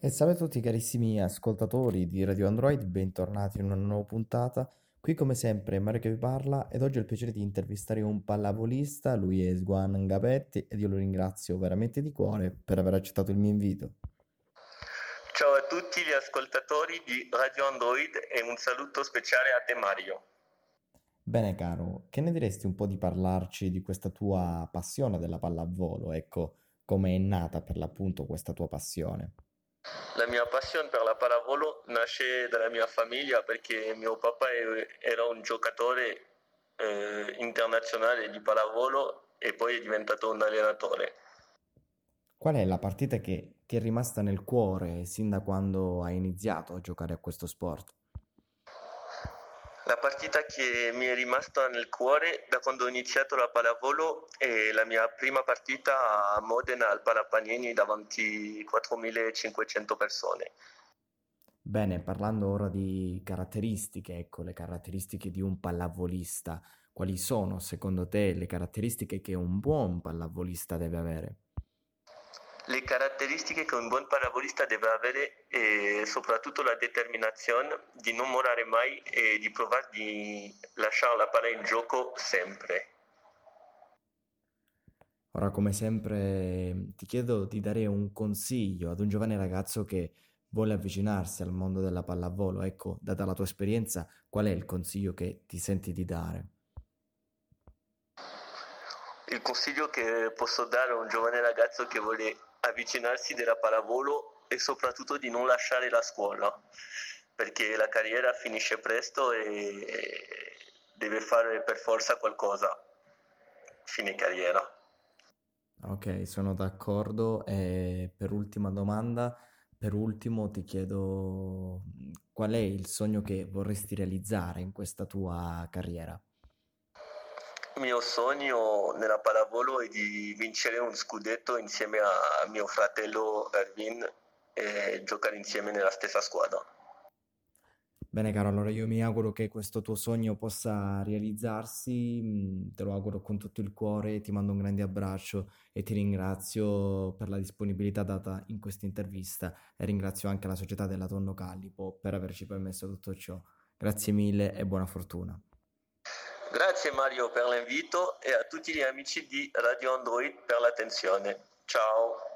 E salve a tutti carissimi ascoltatori di Radio Android, bentornati in una nuova puntata. Qui come sempre Mario che vi parla ed oggi ho il piacere di intervistare un pallavolista, lui è Sguan Gabetti ed io lo ringrazio veramente di cuore per aver accettato il mio invito. Ciao a tutti gli ascoltatori di Radio Android e un saluto speciale a te Mario. Bene caro, che ne diresti un po' di parlarci di questa tua passione della pallavolo? Ecco, come è nata per l'appunto questa tua passione? La mia passione per la pallavolo nasce dalla mia famiglia perché mio papà era un giocatore eh, internazionale di pallavolo e poi è diventato un allenatore. Qual è la partita che ti è rimasta nel cuore sin da quando hai iniziato a giocare a questo sport? La partita che mi è rimasta nel cuore da quando ho iniziato la pallavolo è la mia prima partita a Modena al Palapanini davanti a 4.500 persone. Bene, parlando ora di caratteristiche, ecco le caratteristiche di un pallavolista, quali sono secondo te le caratteristiche che un buon pallavolista deve avere? Le caratteristiche che un buon parabolista deve avere e soprattutto la determinazione di non morire mai e di provare di lasciare la palla in gioco sempre. Ora, come sempre, ti chiedo di dare un consiglio ad un giovane ragazzo che vuole avvicinarsi al mondo della pallavolo. Ecco, data la tua esperienza, qual è il consiglio che ti senti di dare? Il consiglio che posso dare a un giovane ragazzo che vuole avvicinarsi della pallavolo e soprattutto di non lasciare la scuola, perché la carriera finisce presto e deve fare per forza qualcosa. Fine carriera. Ok, sono d'accordo. E per ultima domanda, per ultimo ti chiedo qual è il sogno che vorresti realizzare in questa tua carriera? Mio sogno nella pallavolo è di vincere un scudetto insieme a mio fratello Erwin e giocare insieme nella stessa squadra. Bene caro, allora io mi auguro che questo tuo sogno possa realizzarsi, mm, te lo auguro con tutto il cuore, ti mando un grande abbraccio e ti ringrazio per la disponibilità data in questa intervista e ringrazio anche la società della Tonno Callipo per averci permesso tutto ciò. Grazie mille e buona fortuna. Grazie Mario per l'invito e a tutti gli amici di Radio Android per l'attenzione. Ciao.